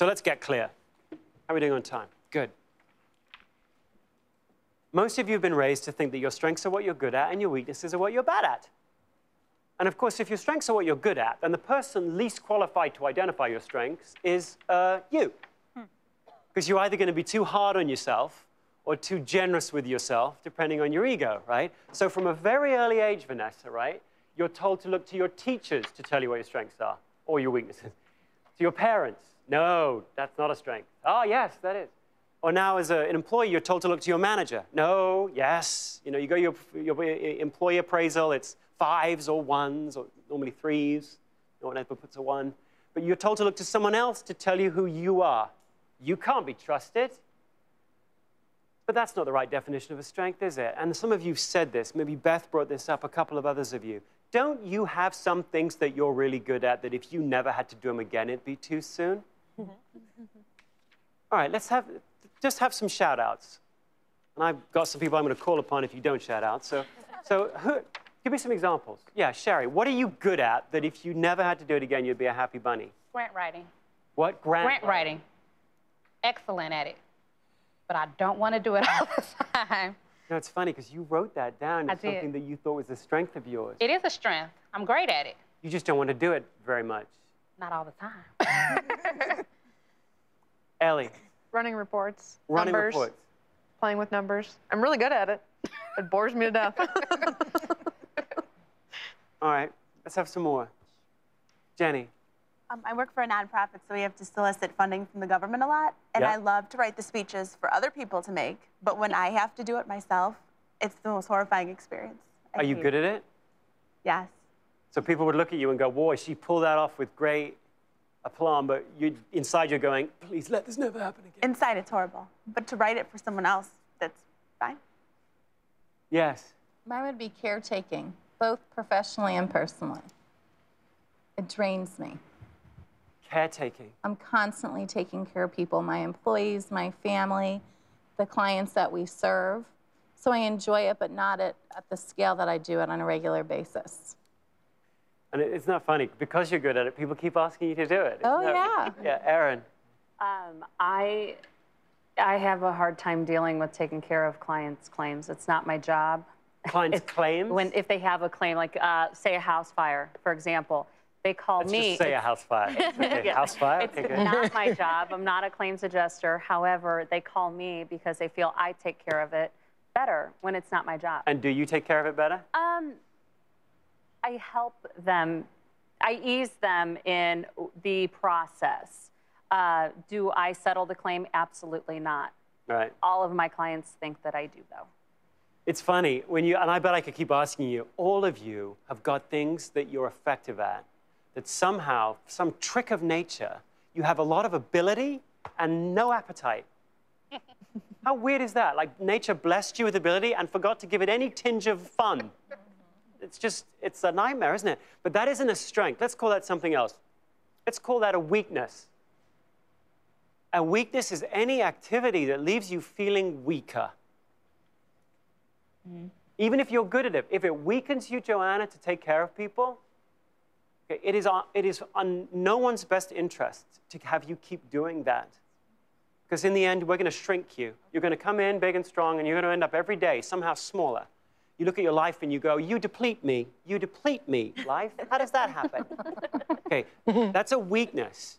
So let's get clear. How are we doing on time? Good. Most of you have been raised to think that your strengths are what you're good at and your weaknesses are what you're bad at. And of course, if your strengths are what you're good at, then the person least qualified to identify your strengths is uh, you. Because you're either going to be too hard on yourself or too generous with yourself, depending on your ego, right? So from a very early age, Vanessa, right, you're told to look to your teachers to tell you what your strengths are or your weaknesses. to your parents, no, that's not a strength. Oh, yes, that is. Or now, as a, an employee, you're told to look to your manager. No, yes. You know, you go your, your employee appraisal, it's fives or ones, or normally threes. No one ever puts a one. But you're told to look to someone else to tell you who you are. You can't be trusted. But that's not the right definition of a strength, is it? And some of you said this. Maybe Beth brought this up, a couple of others of you. Don't you have some things that you're really good at that if you never had to do them again, it'd be too soon? Mm-hmm. All right, let's have, just have some shout outs. And I've got some people I'm going to call upon if you don't shout out. So, so who, give me some examples. Yeah, Sherry, what are you good at that if you never had to do it again, you'd be a happy bunny? Grant writing. What? Grant, Grant writing. writing. Excellent at it. But I don't want to do it all the time. No, it's funny because you wrote that down as something that you thought was a strength of yours. It is a strength. I'm great at it. You just don't want to do it very much. Not all the time. Ellie. Running reports. Running numbers, reports. Playing with numbers. I'm really good at it. It bores me to death. all right, let's have some more. Jenny. Um, I work for a nonprofit, so we have to solicit funding from the government a lot. And I love to write the speeches for other people to make. But when I have to do it myself, it's the most horrifying experience. I Are you good at it? Yes. So people would look at you and go, boy, she pulled that off with great aplomb, but you inside you're going, please let this never happen again. Inside it's horrible. But to write it for someone else, that's fine. Yes. Mine would be caretaking, both professionally and personally. It drains me caretaking? I'm constantly taking care of people, my employees, my family, the clients that we serve. So I enjoy it, but not at, at the scale that I do it on a regular basis. And it's not funny, because you're good at it, people keep asking you to do it. oh, yeah. Yeah, Erin. Um, I, I have a hard time dealing with taking care of clients' claims. It's not my job. Clients' if, claims? When, if they have a claim, like uh, say a house fire, for example, they call Let's me. Just say a house fire. Okay. yeah. House fire. It's okay, not my job. I'm not a claims adjuster. However, they call me because they feel I take care of it better when it's not my job. And do you take care of it better? Um, I help them. I ease them in the process. Uh, do I settle the claim? Absolutely not. Right. All of my clients think that I do, though. It's funny when you, and I bet I could keep asking you. All of you have got things that you're effective at that somehow, some trick of nature, you have a lot of ability and no appetite. How weird is that? Like nature blessed you with ability and forgot to give it any tinge of fun. It's just, it's a nightmare, isn't it? But that isn't a strength. Let's call that something else. Let's call that a weakness. A weakness is any activity that leaves you feeling weaker. Mm. Even if you're good at it, if it weakens you, Joanna, to take care of people, Okay, it is, on, it is on no one's best interest to have you keep doing that. Because in the end, we're going to shrink you. You're going to come in big and strong, and you're going to end up every day somehow smaller. You look at your life and you go, You deplete me. You deplete me, life. How does that happen? okay, that's a weakness.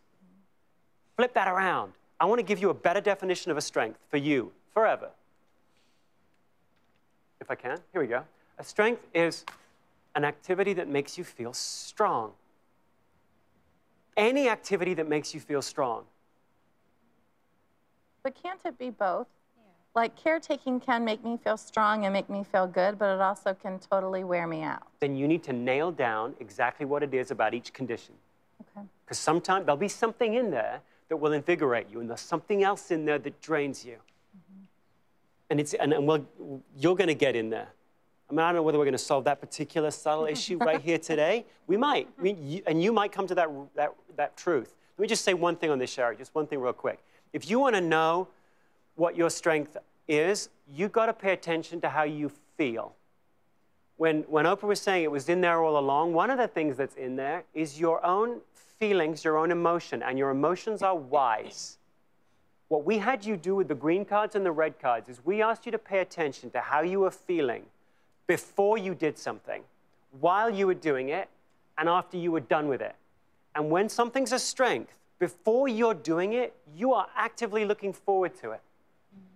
Flip that around. I want to give you a better definition of a strength for you forever. If I can, here we go. A strength is an activity that makes you feel strong any activity that makes you feel strong. But can't it be both? Like caretaking can make me feel strong and make me feel good, but it also can totally wear me out. Then you need to nail down exactly what it is about each condition. Okay. Because sometimes there'll be something in there that will invigorate you, and there's something else in there that drains you. Mm-hmm. And, it's, and, and we'll, you're going to get in there. I mean, I don't know whether we're going to solve that particular subtle issue right here today. We might. We, you, and you might come to that, that, that truth. Let me just say one thing on this, Sherry, just one thing real quick. If you want to know what your strength is, you've got to pay attention to how you feel. when, when Oprah was saying it was in there all along, one of the things that's in there is your own feelings, your own emotion, and your emotions are wise. What we had you do with the green cards and the red cards is we asked you to pay attention to how you were feeling before you did something, while you were doing it, and after you were done with it. And when something's a strength, before you're doing it, you are actively looking forward to it.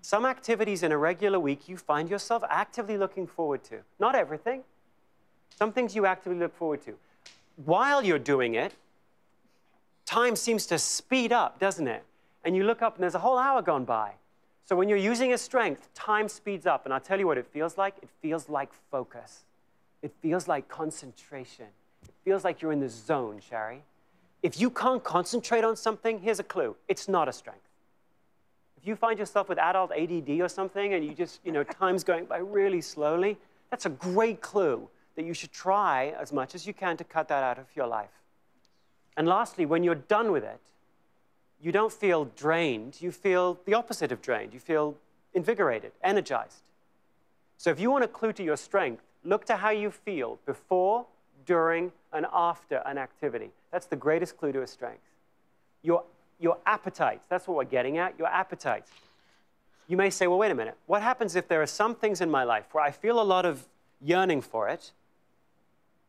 Some activities in a regular week you find yourself actively looking forward to. Not everything. Some things you actively look forward to. While you're doing it, time seems to speed up, doesn't it? And you look up and there's a whole hour gone by. So when you're using a strength, time speeds up. And I'll tell you what it feels like. It feels like focus. It feels like concentration. It feels like you're in the zone, Shari. If you can't concentrate on something, here's a clue. It's not a strength. If you find yourself with adult ADD or something and you just, you know, time's going by really slowly, that's a great clue that you should try as much as you can to cut that out of your life. And lastly, when you're done with it, you don't feel drained, you feel the opposite of drained. You feel invigorated, energized. So if you want a clue to your strength, look to how you feel before, during, and after an activity. That's the greatest clue to a strength. Your, your appetite, that's what we're getting at, your appetite. You may say, well, wait a minute. What happens if there are some things in my life where I feel a lot of yearning for it?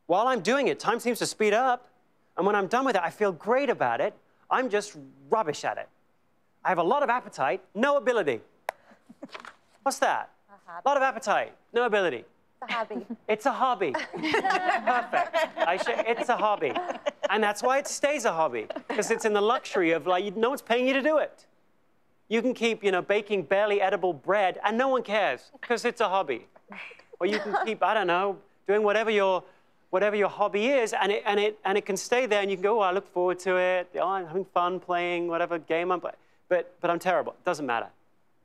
While I'm doing it, time seems to speed up. And when I'm done with it, I feel great about it. I'm just rubbish at it. I have a lot of appetite, no ability. What's that? A lot of appetite, no ability. It's a hobby. It's a hobby. Perfect. It's a hobby. And that's why it stays a hobby, because it's in the luxury of like, no one's paying you to do it. You can keep, you know, baking barely edible bread and no one cares, because it's a hobby. Or you can keep, I don't know, doing whatever your, whatever your hobby is, and it, and, it, and it can stay there, and you can go, oh, I look forward to it. Oh, I'm having fun playing whatever game I'm playing. But, but I'm terrible. It doesn't matter.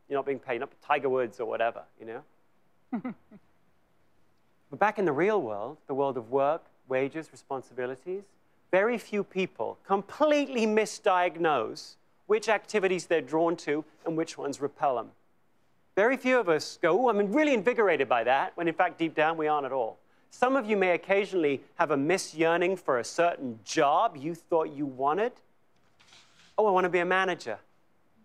You're not being paid, You're not Tiger Woods or whatever, you know? but back in the real world, the world of work, wages, responsibilities, very few people completely misdiagnose which activities they're drawn to and which ones repel them. Very few of us go, oh, I'm really invigorated by that, when in fact, deep down, we aren't at all. Some of you may occasionally have a misyearning for a certain job you thought you wanted. Oh, I want to be a manager.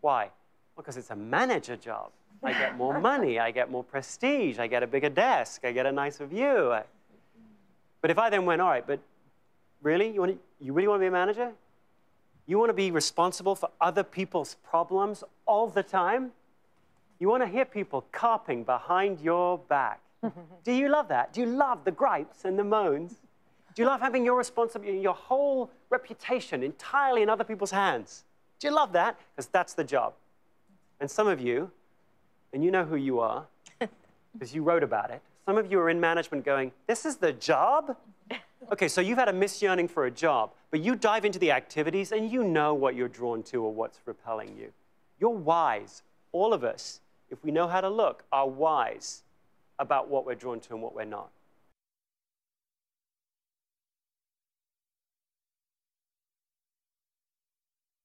Why? Because it's a manager job. I get more money, I get more prestige, I get a bigger desk, I get a nicer view. But if I then went, all right, but really? You, want to, you really want to be a manager? You want to be responsible for other people's problems all the time? You want to hear people carping behind your back. Do you love that? Do you love the gripes and the moans? Do you love having your responsibility, your whole reputation entirely in other people's hands? Do you love that? Because that's the job. And some of you, and you know who you are, because you wrote about it, some of you are in management going, This is the job? Okay, so you've had a misyearning for a job, but you dive into the activities and you know what you're drawn to or what's repelling you. You're wise. All of us, if we know how to look, are wise about what we're drawn to and what we're not.